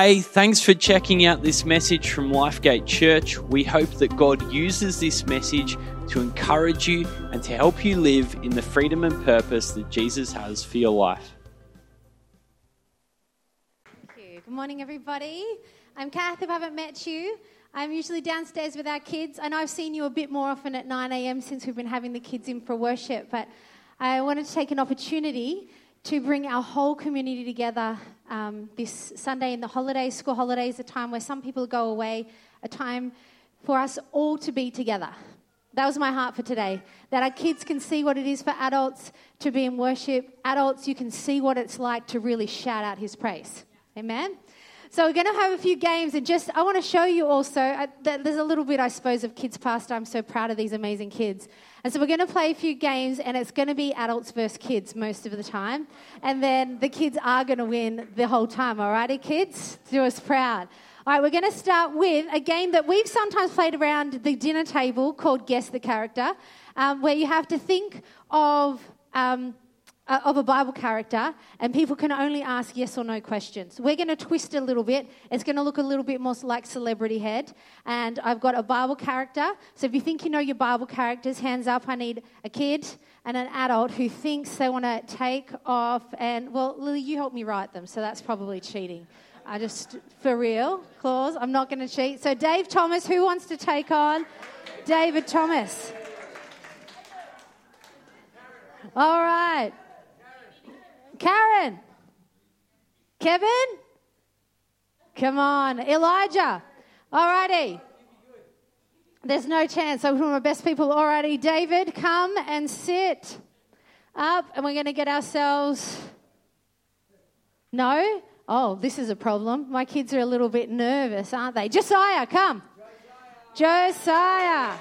Hey, thanks for checking out this message from Lifegate Church. We hope that God uses this message to encourage you and to help you live in the freedom and purpose that Jesus has for your life. Thank you. Good morning, everybody. I'm Kath, if I haven't met you. I'm usually downstairs with our kids. I know I've seen you a bit more often at 9 a.m. since we've been having the kids in for worship, but I wanted to take an opportunity to bring our whole community together um, this Sunday in the holidays, school holidays, a time where some people go away, a time for us all to be together. That was my heart for today. That our kids can see what it is for adults to be in worship. Adults, you can see what it's like to really shout out His praise. Amen? So we're going to have a few games, and just I want to show you also. Uh, there's a little bit, I suppose, of kids' past. I'm so proud of these amazing kids. And so we're going to play a few games, and it's going to be adults versus kids most of the time. And then the kids are going to win the whole time. Alrighty, kids, do us proud. All right, we're going to start with a game that we've sometimes played around the dinner table called Guess the Character, um, where you have to think of. Um, uh, of a Bible character, and people can only ask yes or no questions. We're going to twist a little bit. It's going to look a little bit more like Celebrity Head. And I've got a Bible character. So if you think you know your Bible characters, hands up. I need a kid and an adult who thinks they want to take off. And, well, Lily, you helped me write them, so that's probably cheating. I just, for real, clause, I'm not going to cheat. So, Dave Thomas, who wants to take on? David Thomas. All right. Karen. Kevin? Come on. Elijah. Alrighty. There's no chance. I'm one of my best people already. David, come and sit up, and we're going to get ourselves. No? Oh, this is a problem. My kids are a little bit nervous, aren't they? Josiah, come. Josiah. Josiah.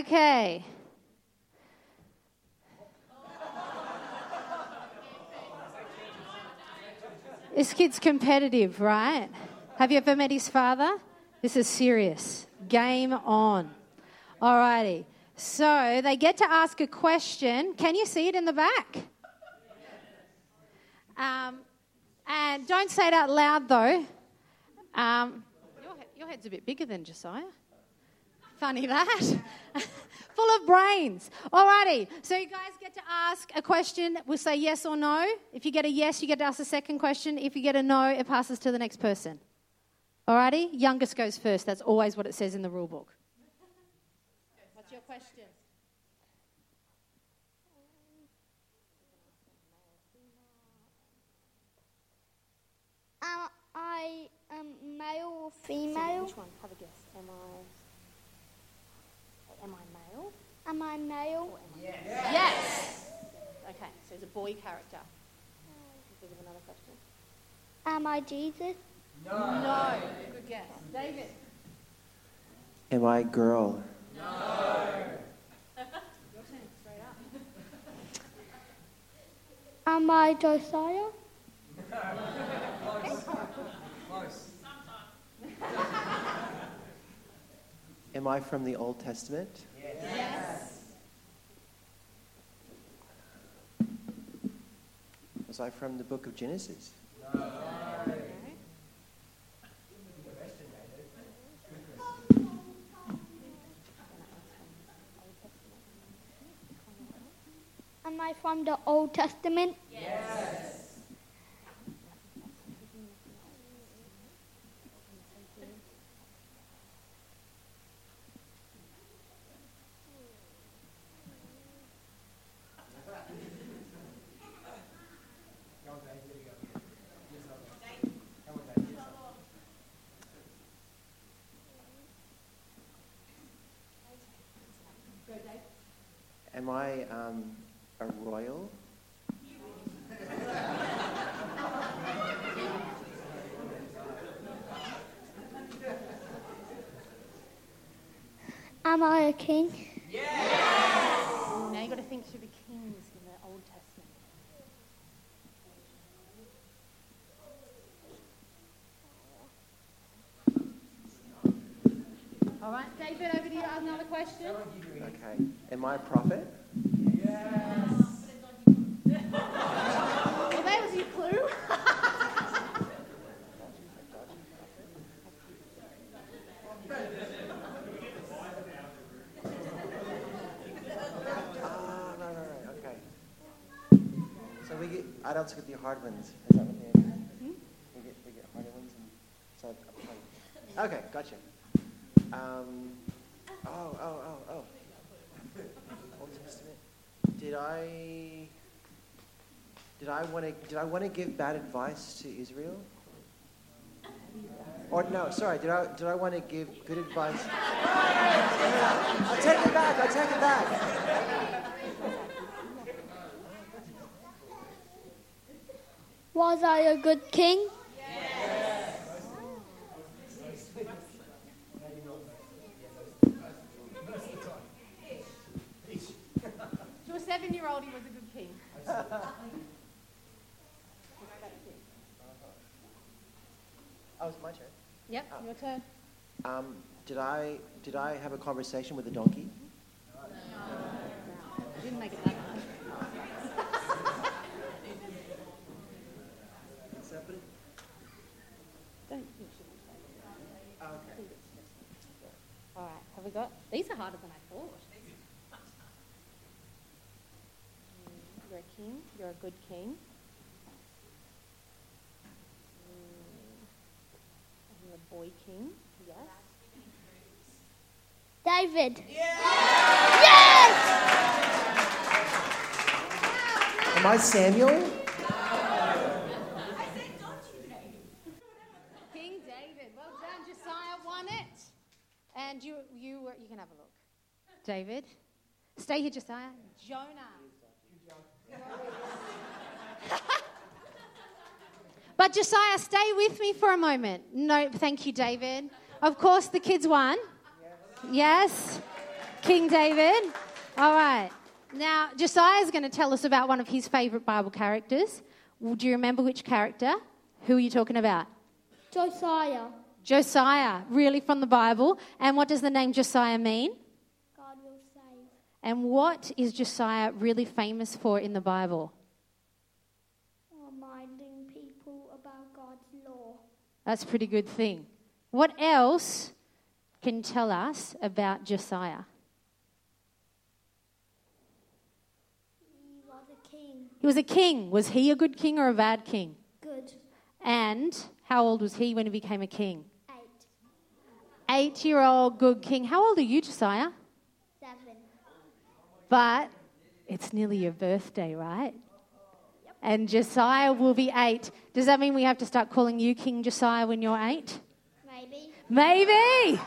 Okay. This kid's competitive, right? Have you ever met his father? This is serious. Game on. Alrighty. So they get to ask a question. Can you see it in the back? Um, and don't say it out loud though. Um, your, your head's a bit bigger than Josiah. Funny that. Full of brains. Alrighty. So you guys get to ask a question. We'll say yes or no. If you get a yes, you get to ask the second question. If you get a no, it passes to the next person. Alrighty? Youngest goes first. That's always what it says in the rule book. What's your question? Am I um, male or female? Which one? Have a guess. Am I? Am I male? Am I male? Yes. yes. Okay, so it's a boy character. Think of another question. Am I Jesus? No. No. Good guess. David. Am I girl? No. Your turn, straight up. Am I Josiah? Am I from the Old Testament? Yes. Was I from the book of Genesis? No. Am I from the Old Testament? Yes. Am I um, a royal? Am I a king? Yes! All right, David, over to you. Another question. Okay. Am I a prophet? Yes. well, that was your clue. ah, no, no, no. Okay. So we get adults get the hard ones. Is that what they hmm? We get we get harder ones and so okay, gotcha. Um, oh oh oh oh. Did I did I want to did I want to give bad advice to Israel? Or no, sorry. Did I did I want to give good advice? I'll take it back. I'll take it back. Was I a good king? To a seven year old, he was a good king. Oh, it's my turn. Yep, your turn. Um, did I did I have a conversation with a donkey? I didn't make it that hard. Don't think she wants that. All right, have we got? These are harder than I thought. Mm, You're a king. You're a good king. Mm, You're a boy king. Yes. David. Yes! Am I Samuel? No. I said don't you. King David. Well done. Josiah won it. And you, you, were, you can have a look. David. Stay here, Josiah. Jonah. but Josiah, stay with me for a moment. No, thank you, David. Of course, the kids won. Yes. King David. All right. Now, Josiah is going to tell us about one of his favorite Bible characters. Do you remember which character? Who are you talking about? Josiah. Josiah, really from the Bible. And what does the name Josiah mean? God will save. And what is Josiah really famous for in the Bible? Reminding people about God's law. That's a pretty good thing. What else can tell us about Josiah? He was a king. He was a king. Was he a good king or a bad king? Good. And how old was he when he became a king? Eight. Eight year old good king. How old are you, Josiah? But it's nearly your birthday, right? And Josiah will be eight. Does that mean we have to start calling you King Josiah when you're eight? Maybe. Maybe.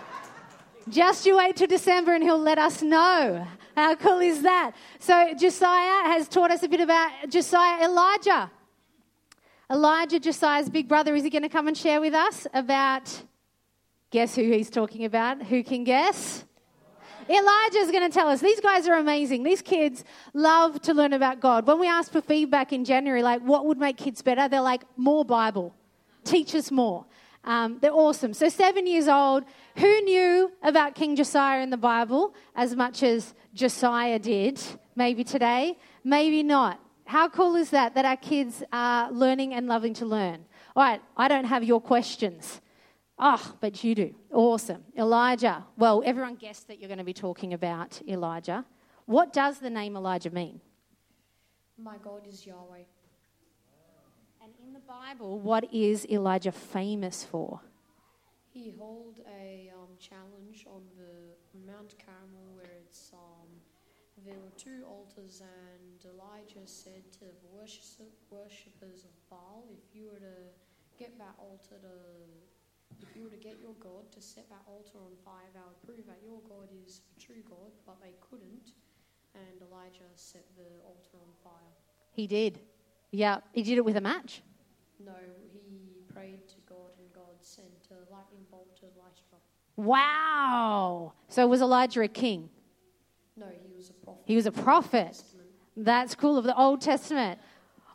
Just you wait till December and he'll let us know. How cool is that? So, Josiah has taught us a bit about Josiah Elijah. Elijah, Josiah's big brother, is he going to come and share with us about, guess who he's talking about? Who can guess? Elijah's going to tell us. These guys are amazing. These kids love to learn about God. When we asked for feedback in January, like what would make kids better, they're like, more Bible, teach us more. Um, they're awesome. So, seven years old, who knew about King Josiah in the Bible as much as Josiah did? Maybe today, maybe not. How cool is that that our kids are learning and loving to learn? All right, I don't have your questions. Oh, but you do. Awesome. Elijah. Well, everyone guessed that you're going to be talking about Elijah. What does the name Elijah mean? My God is Yahweh. And in the Bible, what is Elijah famous for? He held a um, challenge on the Mount Carmel where it's um, there were two altars, and Elijah said to the worshippers of Baal, if you were to get that altar to, if you were to get your God to set that altar on fire, that would prove that your God is the true God, but they couldn't, and Elijah set the altar on fire. He did. Yeah, he did it with a match. No, he prayed to God, and God sent a lightning bolt to Elijah. Wow. So was Elijah a king? No, he was a prophet. He was a prophet. That's cool of the Old Testament.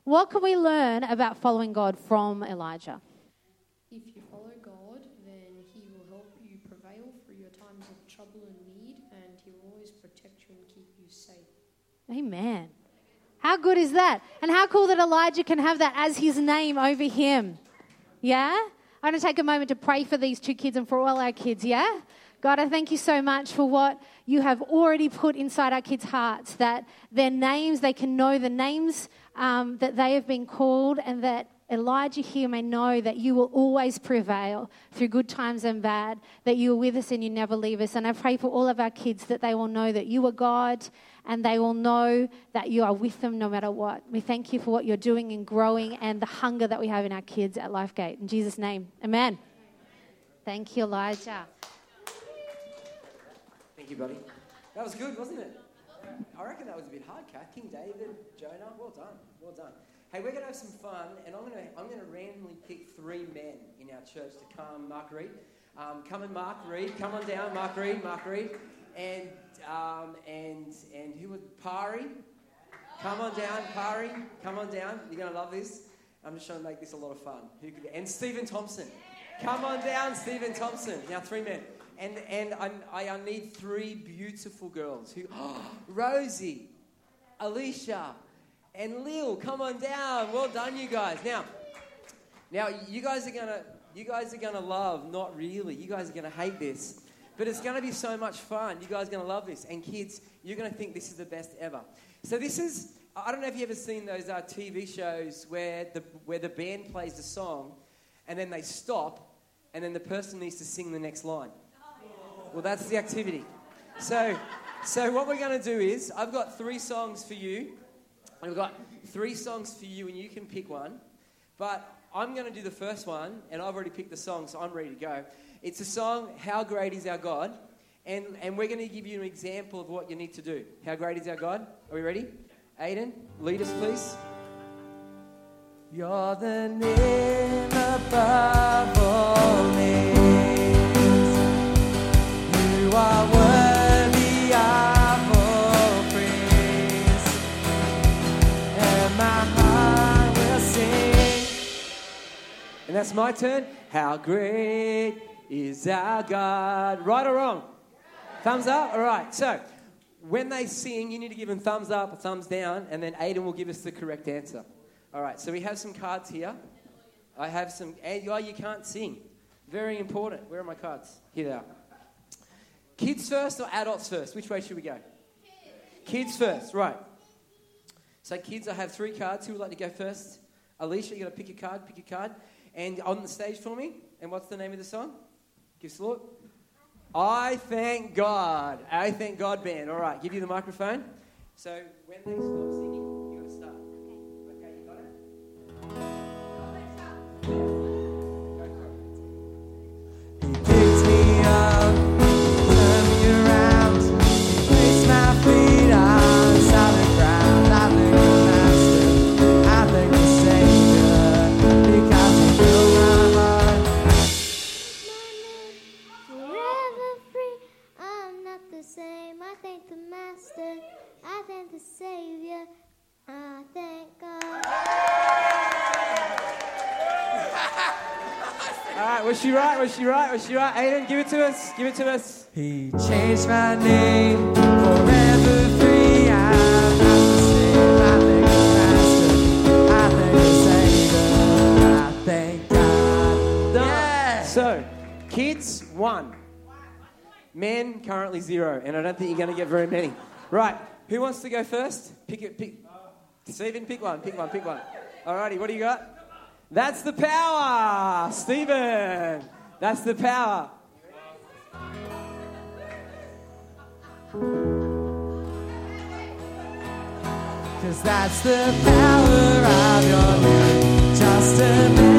What can we learn about following God from Elijah? If you follow God, then He will help through your times of trouble and need, and He will always protect you and keep you safe. Amen. How good is that? And how cool that Elijah can have that as his name over him. Yeah? I'm going to take a moment to pray for these two kids and for all our kids, yeah? God, I thank you so much for what you have already put inside our kids' hearts, that their names, they can know the names um, that they have been called, and that Elijah here may know that you will always prevail through good times and bad, that you are with us and you never leave us. And I pray for all of our kids that they will know that you are God and they will know that you are with them no matter what. We thank you for what you're doing and growing and the hunger that we have in our kids at Lifegate. In Jesus' name, amen. Thank you, Elijah. Thank you, buddy. That was good, wasn't it? I reckon that was a bit hard, Kath. King David, Jonah, well done. Hey, we're going to have some fun, and I'm going to, I'm going to randomly pick three men in our church to come. Mark Reed, um, come and Mark Reed, come on down, Mark Reed, Mark Reed, and um, and and who was Pari? Come on down, Pari, come on down. You're going to love this. I'm just trying to make this a lot of fun. Who could? And Stephen Thompson, come on down, Stephen Thompson. Now three men. And, and I, I need three beautiful girls who, Rosie, Alicia, and Lil, come on down. Well done, you guys. Now, now you guys are gonna, you guys are gonna love. Not really. You guys are gonna hate this, but it's gonna be so much fun. You guys are gonna love this, and kids, you're gonna think this is the best ever. So this is. I don't know if you've ever seen those uh, TV shows where the where the band plays the song, and then they stop, and then the person needs to sing the next line. Well, that's the activity. So, so what we're going to do is, I've got three songs for you. I've got three songs for you, and you can pick one. But I'm going to do the first one, and I've already picked the song, so I'm ready to go. It's a song, How Great Is Our God? And, and we're going to give you an example of what you need to do. How great is our God? Are we ready? Aiden, lead us, please. You're the name above all names. You are that's my turn. How great is our God? Right or wrong? Thumbs up? All right. So, when they sing, you need to give them thumbs up or thumbs down, and then Aiden will give us the correct answer. All right. So, we have some cards here. I have some. Oh, you can't sing. Very important. Where are my cards? Here they are. Kids first or adults first? Which way should we go? Kids, first, right. So, kids, I have three cards. Who would like to go first? Alicia, you got to pick your card, pick your card. And on the stage for me. And what's the name of the song? Give us a look. I thank God. I thank God band. All right, give you the microphone. So, when they stop singing, All right, was she right? Was she right? Was she right? Aiden, give it to us. Give it to us. He changed my name forever free. I'm not the. I thank the Master. I thank the Savior. I thank God. Yeah. So, kids, one. Men, currently zero. And I don't think you're going to get very many. Right. Who wants to go first? Pick it. Pick. Stephen, pick one. Pick one. Pick one. Alrighty, what do you got? That's the power, Stephen. That's the power. Cause that's the power of your name. Just a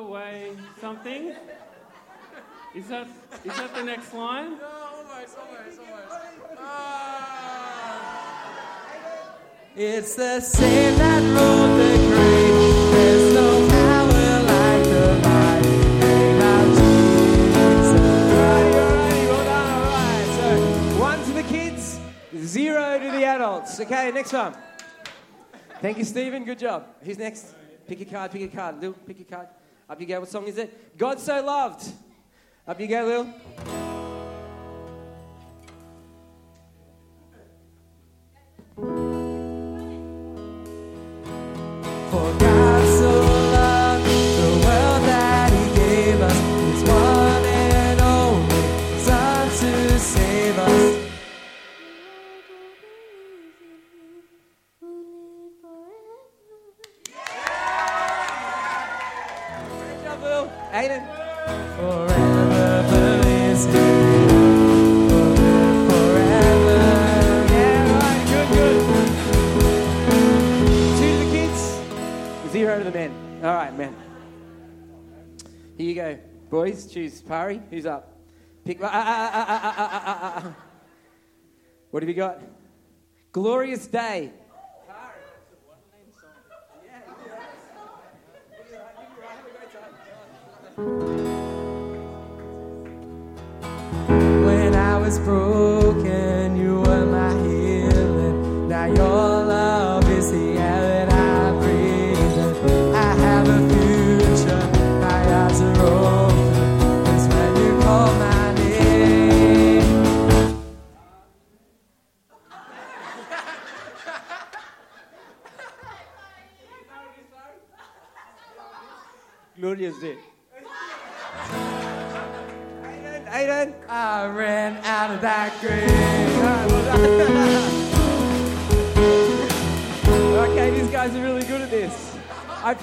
away something? Is that is that the next line? It's the same that rolled the grave. There's no power like the mighty name of Jesus. Alrighty, alrighty, well done, alright. So, one to the kids, zero to the adults. Okay, next one. Thank you, Stephen. Good job. Who's next? Pick a card, pick a card. Lil, pick a card. Up you go. What song is it? God So Loved. Up you go, Lil. For God choose? Parry? Who's up? Pick. What have you got? Glorious day. When I was broken.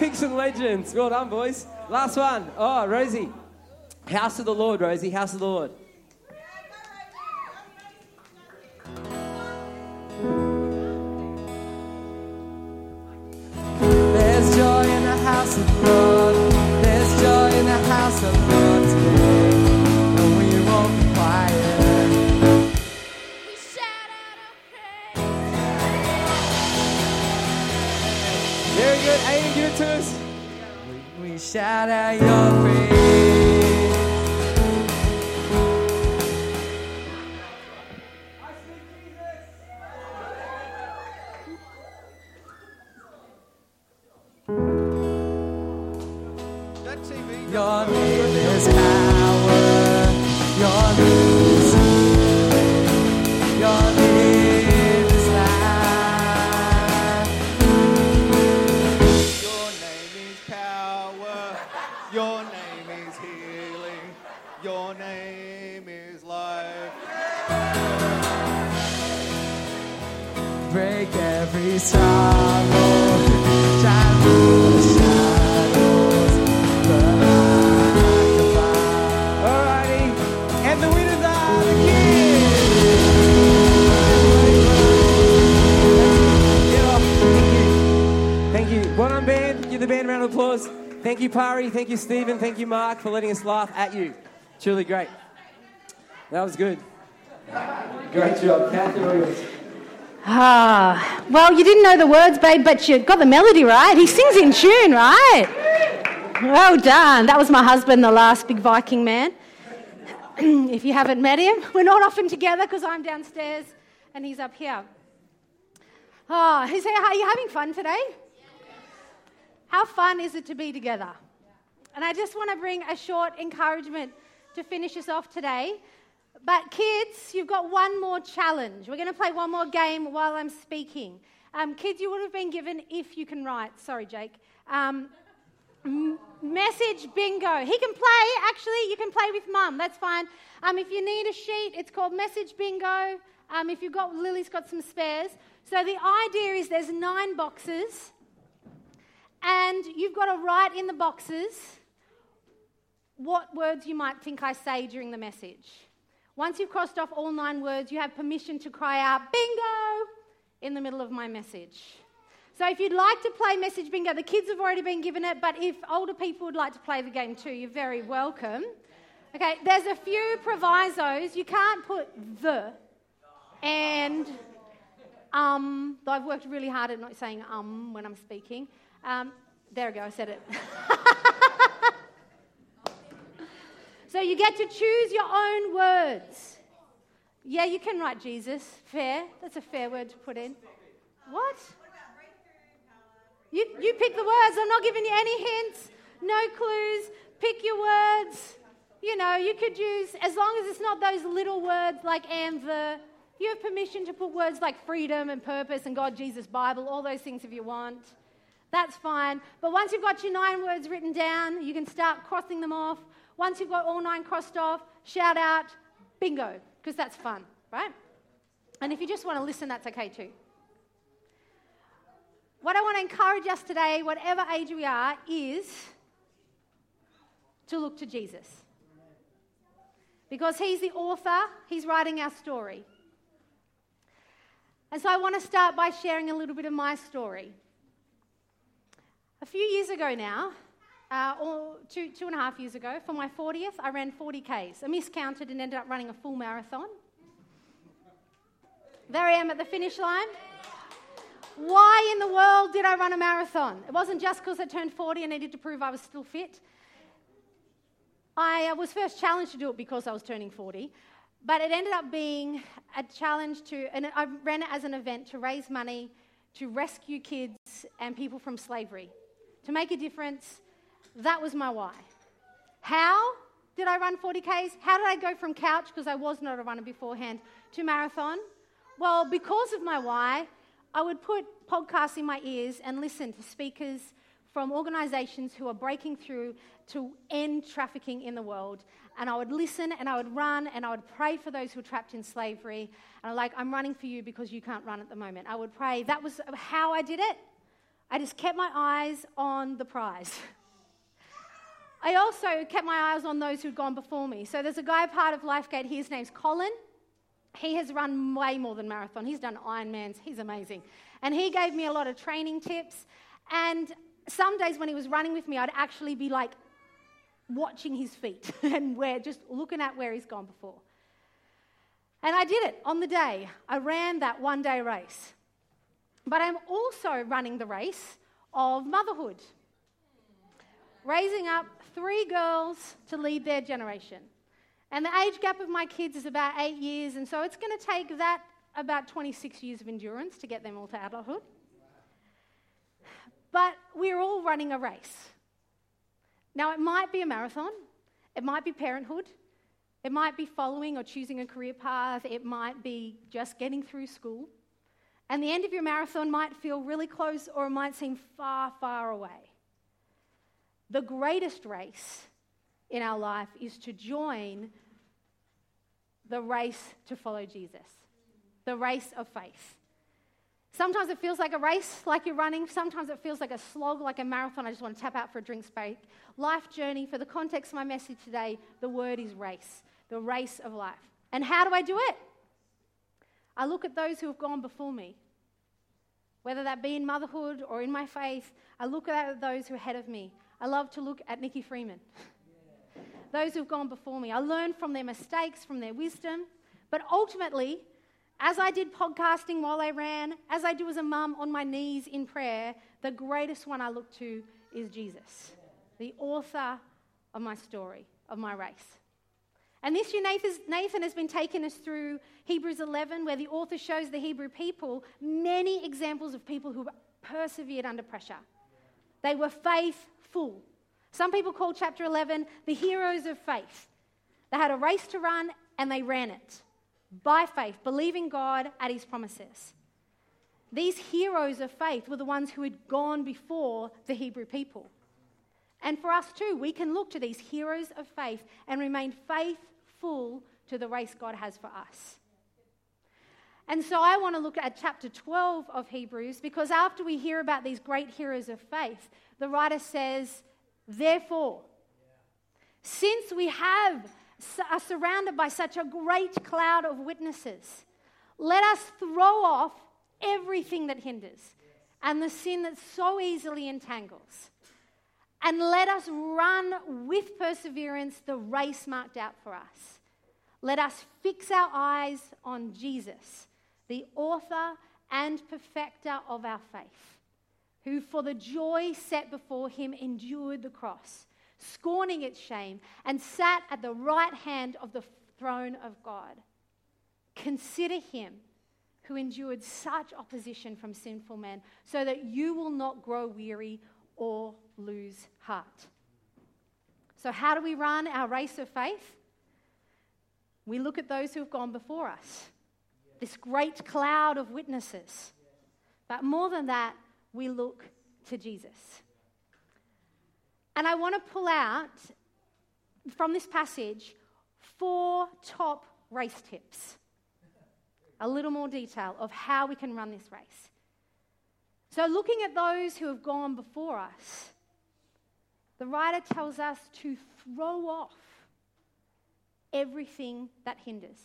I and legends. Well done, boys. Last one. Oh, Rosie. House of the Lord, Rosie. House of the Lord. There's joy in the house of the Lord. Give it to us. We shout out your praise. For letting us laugh at you. Truly great. That was good. Great job, Kathy. Ah, well, you didn't know the words, babe, but you got the melody right. He sings in tune, right? Well done. That was my husband, the last big Viking man. if you haven't met him, we're not often together because I'm downstairs and he's up here. Oh, is there, are you having fun today? How fun is it to be together? And I just want to bring a short encouragement to finish us off today. But kids, you've got one more challenge. We're going to play one more game while I'm speaking. Um, kids, you would have been given, if you can write, sorry, Jake, um, message bingo. He can play, actually, you can play with mum, that's fine. Um, if you need a sheet, it's called message bingo. Um, if you've got, Lily's got some spares. So the idea is there's nine boxes, and you've got to write in the boxes what words you might think I say during the message. Once you've crossed off all nine words, you have permission to cry out, bingo, in the middle of my message. So if you'd like to play message bingo, the kids have already been given it, but if older people would like to play the game too, you're very welcome. Okay, there's a few provisos. You can't put the and um, though I've worked really hard at not saying um when I'm speaking. Um, there we go, I said it. So you get to choose your own words. Yeah, you can write Jesus. Fair. That's a fair word to put in. What? You, you pick the words. I'm not giving you any hints, no clues. Pick your words. you know, you could use, as long as it's not those little words like the, you have permission to put words like freedom and purpose and God, Jesus, Bible, all those things if you want. That's fine. But once you've got your nine words written down, you can start crossing them off. Once you've got all nine crossed off, shout out, bingo, because that's fun, right? And if you just want to listen, that's okay too. What I want to encourage us today, whatever age we are, is to look to Jesus. Because he's the author, he's writing our story. And so I want to start by sharing a little bit of my story. A few years ago now, uh, or two, two and a half years ago, for my 40th, I ran 40 Ks. I miscounted and ended up running a full marathon. There I am at the finish line. Why in the world did I run a marathon? It wasn't just because I turned 40 and needed to prove I was still fit. I uh, was first challenged to do it because I was turning 40, but it ended up being a challenge to, and I ran it as an event to raise money to rescue kids and people from slavery, to make a difference. That was my why. How did I run 40 Ks? How did I go from couch, because I was not a runner beforehand, to marathon? Well, because of my why, I would put podcasts in my ears and listen to speakers from organizations who are breaking through to end trafficking in the world. And I would listen and I would run and I would pray for those who are trapped in slavery. And I'm like, I'm running for you because you can't run at the moment. I would pray. That was how I did it. I just kept my eyes on the prize. I also kept my eyes on those who'd gone before me. So there's a guy part of LifeGate his name's Colin. He has run way more than marathon. He's done Ironmans. He's amazing. And he gave me a lot of training tips. And some days when he was running with me, I'd actually be like watching his feet and where, just looking at where he's gone before. And I did it on the day. I ran that one day race. But I'm also running the race of motherhood, raising up three girls to lead their generation. And the age gap of my kids is about eight years, and so it's going to take that about 26 years of endurance to get them all to adulthood. But we're all running a race. Now, it might be a marathon, it might be parenthood, it might be following or choosing a career path, it might be just getting through school. And the end of your marathon might feel really close or it might seem far, far away. The greatest race in our life is to join the race to follow Jesus, the race of faith. Sometimes it feels like a race, like you're running. Sometimes it feels like a slog, like a marathon. I just want to tap out for a drink break. Life journey, for the context of my message today, the word is race, the race of life. And how do I do it? I look at those who have gone before me, whether that be in motherhood or in my faith. I look at those who are ahead of me. I love to look at Nikki Freeman, those who've gone before me. I learn from their mistakes, from their wisdom. But ultimately, as I did podcasting while I ran, as I do as a mum on my knees in prayer, the greatest one I look to is Jesus, the author of my story, of my race. And this year, Nathan has been taking us through Hebrews 11, where the author shows the Hebrew people many examples of people who persevered under pressure. They were faithful. Some people call chapter 11 the heroes of faith. They had a race to run and they ran it by faith, believing God at his promises. These heroes of faith were the ones who had gone before the Hebrew people. And for us too, we can look to these heroes of faith and remain faithful to the race God has for us. And so I want to look at chapter 12 of Hebrews because after we hear about these great heroes of faith, the writer says, Therefore, since we have are surrounded by such a great cloud of witnesses. Let us throw off everything that hinders and the sin that so easily entangles. And let us run with perseverance the race marked out for us. Let us fix our eyes on Jesus, the author and perfecter of our faith, who for the joy set before him endured the cross scorning its shame, and sat at the right hand of the throne of God. Consider him who endured such opposition from sinful men, so that you will not grow weary or lose heart. So, how do we run our race of faith? We look at those who have gone before us, this great cloud of witnesses. But more than that, we look to Jesus. And I want to pull out from this passage four top race tips. A little more detail of how we can run this race. So, looking at those who have gone before us, the writer tells us to throw off everything that hinders.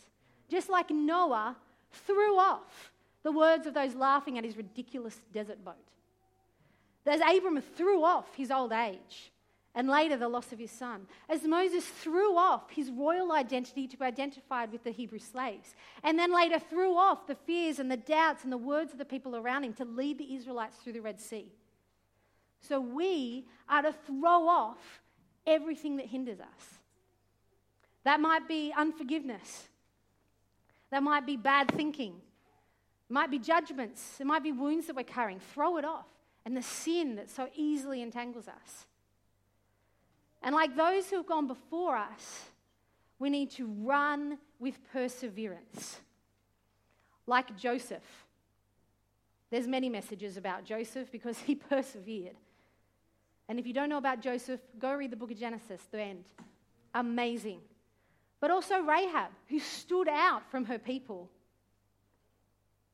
Just like Noah threw off the words of those laughing at his ridiculous desert boat. As Abram threw off his old age and later the loss of his son. As Moses threw off his royal identity to be identified with the Hebrew slaves, and then later threw off the fears and the doubts and the words of the people around him to lead the Israelites through the Red Sea. So we are to throw off everything that hinders us. That might be unforgiveness. That might be bad thinking. It might be judgments. It might be wounds that we're carrying. Throw it off. And the sin that so easily entangles us. And like those who have gone before us, we need to run with perseverance. Like Joseph. There's many messages about Joseph because he persevered. And if you don't know about Joseph, go read the book of Genesis, the end. Amazing. But also Rahab, who stood out from her people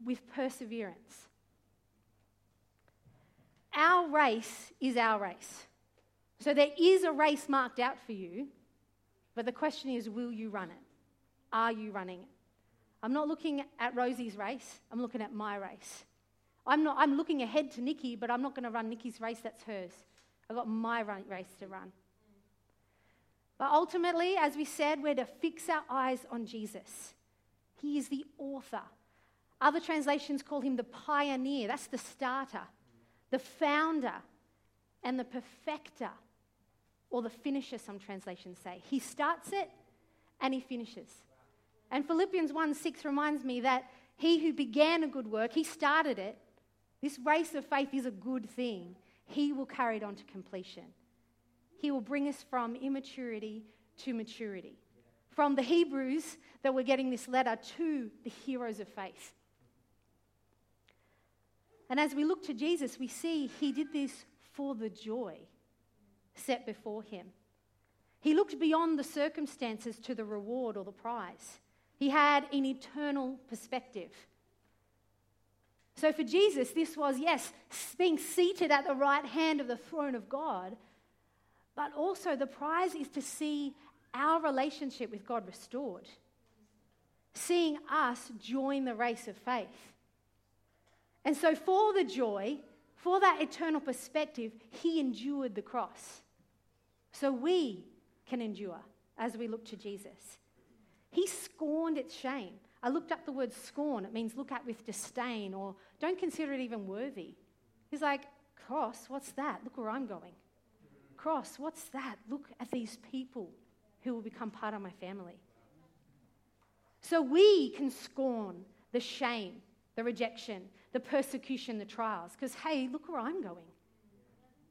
with perseverance. Our race is our race. So there is a race marked out for you, but the question is will you run it? Are you running it? I'm not looking at Rosie's race, I'm looking at my race. I'm, not, I'm looking ahead to Nikki, but I'm not going to run Nikki's race, that's hers. I've got my run, race to run. But ultimately, as we said, we're to fix our eyes on Jesus. He is the author. Other translations call him the pioneer, that's the starter, the founder, and the perfecter, or the finisher, some translations say. He starts it and he finishes. And Philippians 1 6 reminds me that he who began a good work, he started it. This race of faith is a good thing. He will carry it on to completion. He will bring us from immaturity to maturity. From the Hebrews that we're getting this letter to the heroes of faith. And as we look to Jesus, we see he did this for the joy set before him. He looked beyond the circumstances to the reward or the prize. He had an eternal perspective. So for Jesus, this was, yes, being seated at the right hand of the throne of God, but also the prize is to see our relationship with God restored, seeing us join the race of faith. And so, for the joy, for that eternal perspective, he endured the cross. So we can endure as we look to Jesus. He scorned its shame. I looked up the word scorn. It means look at with disdain or don't consider it even worthy. He's like, cross, what's that? Look where I'm going. Cross, what's that? Look at these people who will become part of my family. So we can scorn the shame, the rejection, the persecution, the trials, because hey, look where I'm going.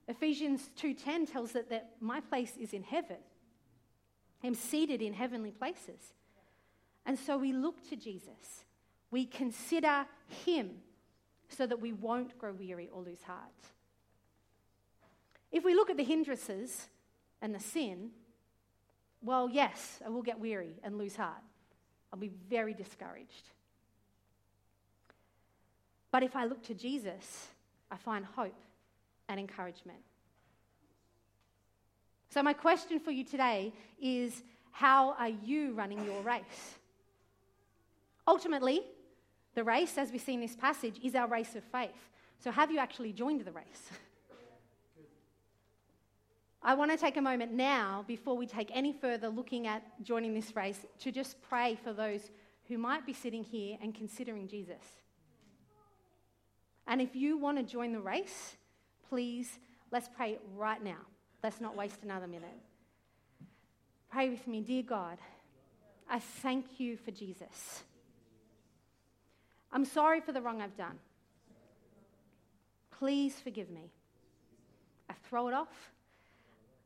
Ephesians 2:10 tells us that my place is in heaven. I'm seated in heavenly places. And so we look to Jesus. We consider him so that we won't grow weary or lose heart. If we look at the hindrances and the sin, well, yes, I will get weary and lose heart. I'll be very discouraged. But if I look to Jesus, I find hope and encouragement. So, my question for you today is how are you running your race? Ultimately, the race, as we see in this passage, is our race of faith. So, have you actually joined the race? I want to take a moment now, before we take any further looking at joining this race, to just pray for those who might be sitting here and considering Jesus. And if you want to join the race, please, let's pray right now. Let's not waste another minute. Pray with me, dear God. I thank you for Jesus. I'm sorry for the wrong I've done. Please forgive me. I throw it off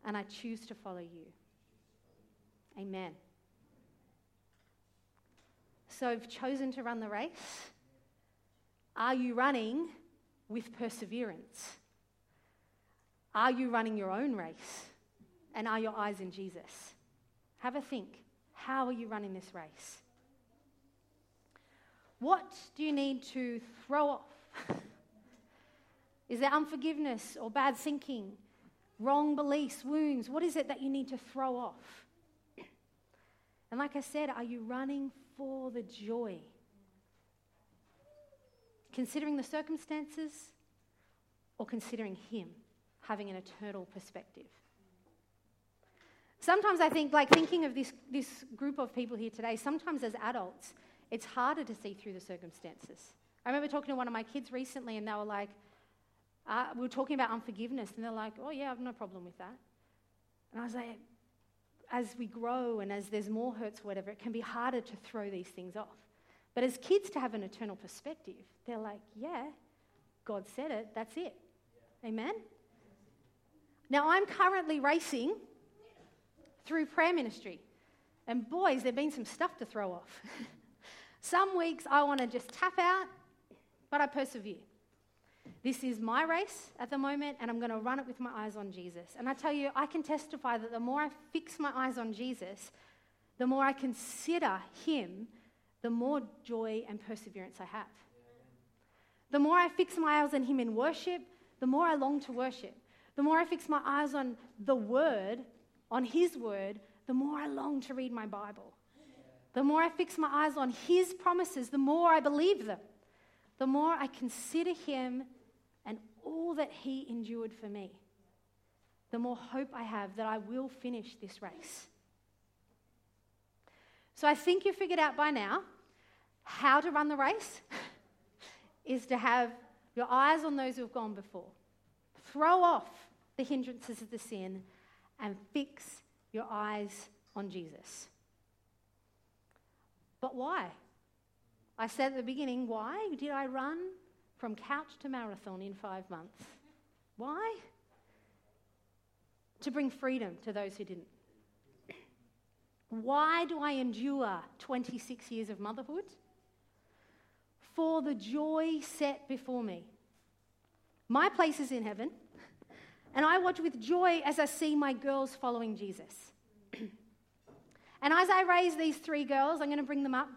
and I choose to follow you. Amen. So I've chosen to run the race. Are you running with perseverance? Are you running your own race? And are your eyes in Jesus? Have a think. How are you running this race? What do you need to throw off? Is there unforgiveness or bad thinking, wrong beliefs, wounds? What is it that you need to throw off? And like I said, are you running for the joy? Considering the circumstances or considering Him, having an eternal perspective? Sometimes I think, like thinking of this, this group of people here today, sometimes as adults, it's harder to see through the circumstances. I remember talking to one of my kids recently, and they were like, uh, we were talking about unforgiveness, and they're like, oh, yeah, I have no problem with that. And I was like, as we grow and as there's more hurts, whatever, it can be harder to throw these things off. But as kids, to have an eternal perspective, they're like, yeah, God said it, that's it. Amen? Now, I'm currently racing through prayer ministry. And boys, there have been some stuff to throw off. some weeks I want to just tap out, but I persevere. This is my race at the moment, and I'm going to run it with my eyes on Jesus. And I tell you, I can testify that the more I fix my eyes on Jesus, the more I consider Him, the more joy and perseverance I have. The more I fix my eyes on Him in worship, the more I long to worship. The more I fix my eyes on the Word, on His Word, the more I long to read my Bible. The more I fix my eyes on His promises, the more I believe them. The more I consider Him and all that He endured for me, the more hope I have that I will finish this race. So I think you've figured out by now how to run the race is to have your eyes on those who have gone before. Throw off the hindrances of the sin and fix your eyes on Jesus. But why? I said at the beginning, why did I run from couch to marathon in five months? Why? To bring freedom to those who didn't. Why do I endure 26 years of motherhood? For the joy set before me. My place is in heaven, and I watch with joy as I see my girls following Jesus. and as I raise these three girls, I'm going to bring them up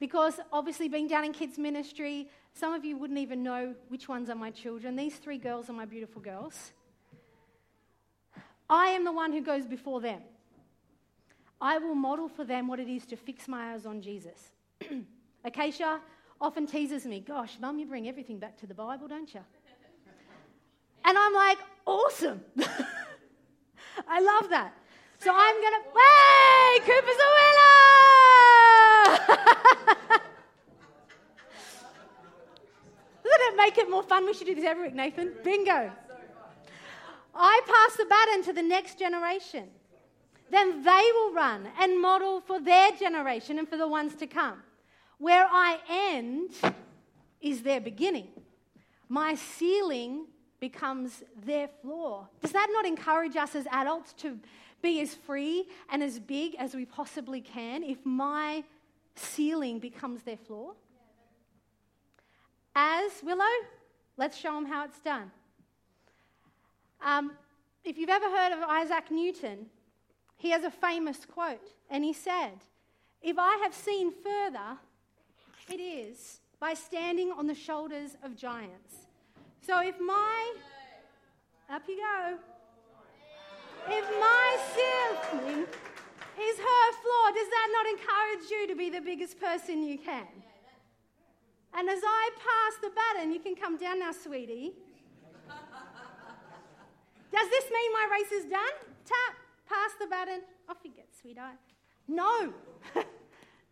because obviously, being down in kids' ministry, some of you wouldn't even know which ones are my children. These three girls are my beautiful girls. I am the one who goes before them. I will model for them what it is to fix my eyes on Jesus. Acacia often teases me, Gosh, mum, you bring everything back to the Bible, don't you? And I'm like, Awesome. I love that. So I'm going to, hey, Cooper's a winner! Doesn't it make it more fun? We should do this every week, Nathan. Bingo. I pass the baton to the next generation. Then they will run and model for their generation and for the ones to come. Where I end is their beginning. My ceiling becomes their floor. Does that not encourage us as adults to be as free and as big as we possibly can if my ceiling becomes their floor? As Willow, let's show them how it's done. Um, if you've ever heard of Isaac Newton, he has a famous quote, and he said, If I have seen further, it is by standing on the shoulders of giants. So if my, up you go, if my ceiling is her floor, does that not encourage you to be the biggest person you can? And as I pass the baton, you can come down now, sweetie. Does this mean my race is done? Pass the baton, off you get, sweetheart. No.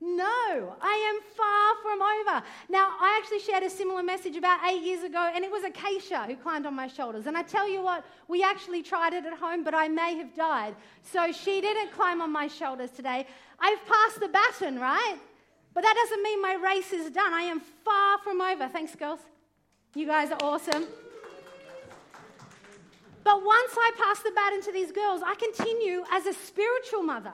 No, I am far from over. Now, I actually shared a similar message about eight years ago, and it was Acacia who climbed on my shoulders. And I tell you what, we actually tried it at home, but I may have died. So she didn't climb on my shoulders today. I've passed the baton, right? But that doesn't mean my race is done. I am far from over. Thanks, girls. You guys are awesome. But once I pass the baton to these girls, I continue as a spiritual mother.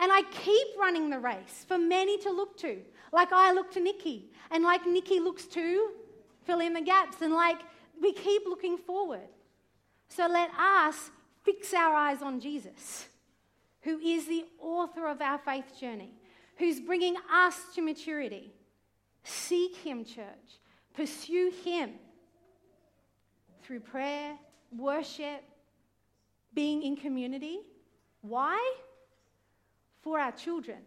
And I keep running the race for many to look to. Like I look to Nikki, and like Nikki looks to fill in the gaps, and like we keep looking forward. So let us fix our eyes on Jesus, who is the author of our faith journey, who's bringing us to maturity. Seek Him, church. Pursue Him through prayer, worship, being in community. Why? For our children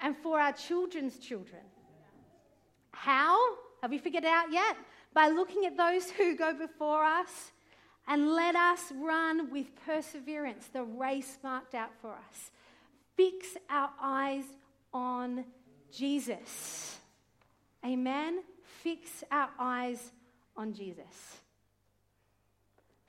and for our children's children. How? Have we figured out yet? By looking at those who go before us and let us run with perseverance the race marked out for us. Fix our eyes on Jesus. Amen. Fix our eyes on Jesus.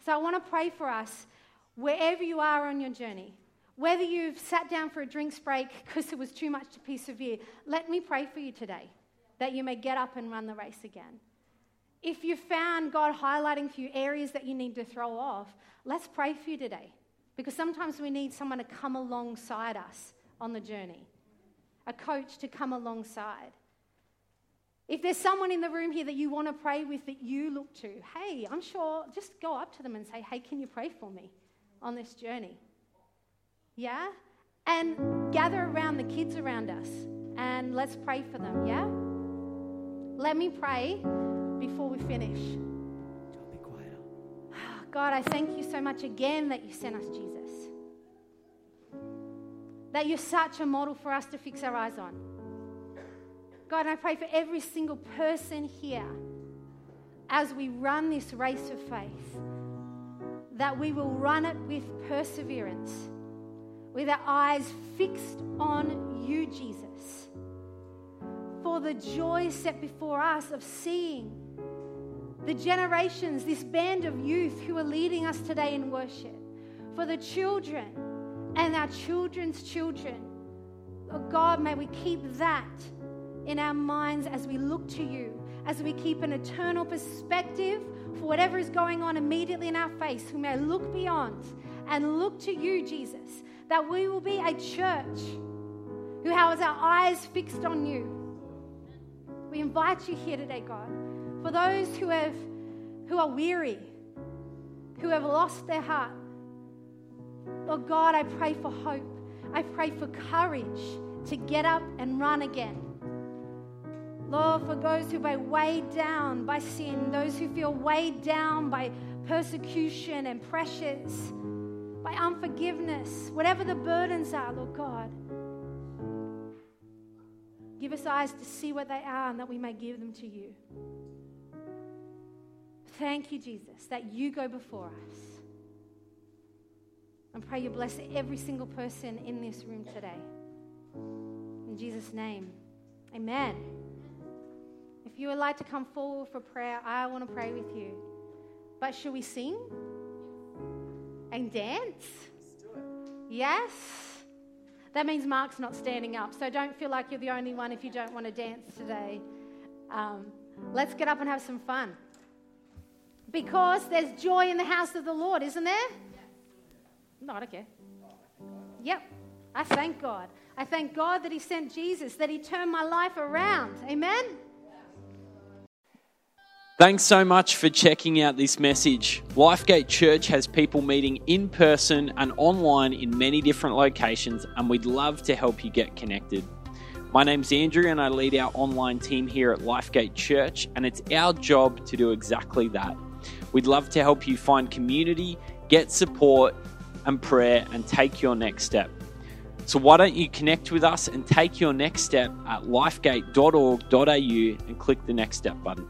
So I want to pray for us wherever you are on your journey. Whether you've sat down for a drinks break because it was too much to persevere, let me pray for you today that you may get up and run the race again. If you found God highlighting for you areas that you need to throw off, let's pray for you today. Because sometimes we need someone to come alongside us on the journey, a coach to come alongside. If there's someone in the room here that you want to pray with that you look to, hey, I'm sure, just go up to them and say, hey, can you pray for me on this journey? Yeah? And gather around the kids around us and let's pray for them, yeah? Let me pray before we finish. Don't Be quieter. God, I thank you so much again that you sent us Jesus. That you're such a model for us to fix our eyes on. God, I pray for every single person here as we run this race of faith, that we will run it with perseverance, with our eyes fixed on you, Jesus, for the joy set before us of seeing the generations, this band of youth who are leading us today in worship, for the children and our children's children. Oh God, may we keep that in our minds as we look to you, as we keep an eternal perspective for whatever is going on immediately in our face. We may look beyond and look to you, Jesus, that we will be a church who has our eyes fixed on you. We invite you here today, God, for those who have who are weary, who have lost their heart. Oh God, I pray for hope. I pray for courage to get up and run again. Lord, for those who are weighed down by sin, those who feel weighed down by persecution and pressures, by unforgiveness, whatever the burdens are, Lord God, give us eyes to see what they are and that we may give them to you. Thank you, Jesus, that you go before us. And pray you bless every single person in this room today. In Jesus' name, amen. If you would like to come forward for prayer, I want to pray with you. But should we sing and dance? Yes? That means Mark's not standing up, so don't feel like you're the only one if you don't want to dance today. Um, let's get up and have some fun. Because there's joy in the house of the Lord, isn't there? No, I don't care. Yep. I thank God. I thank God that He sent Jesus, that He turned my life around. Amen? Thanks so much for checking out this message. Lifegate Church has people meeting in person and online in many different locations, and we'd love to help you get connected. My name's Andrew, and I lead our online team here at Lifegate Church, and it's our job to do exactly that. We'd love to help you find community, get support and prayer, and take your next step. So, why don't you connect with us and take your next step at lifegate.org.au and click the next step button?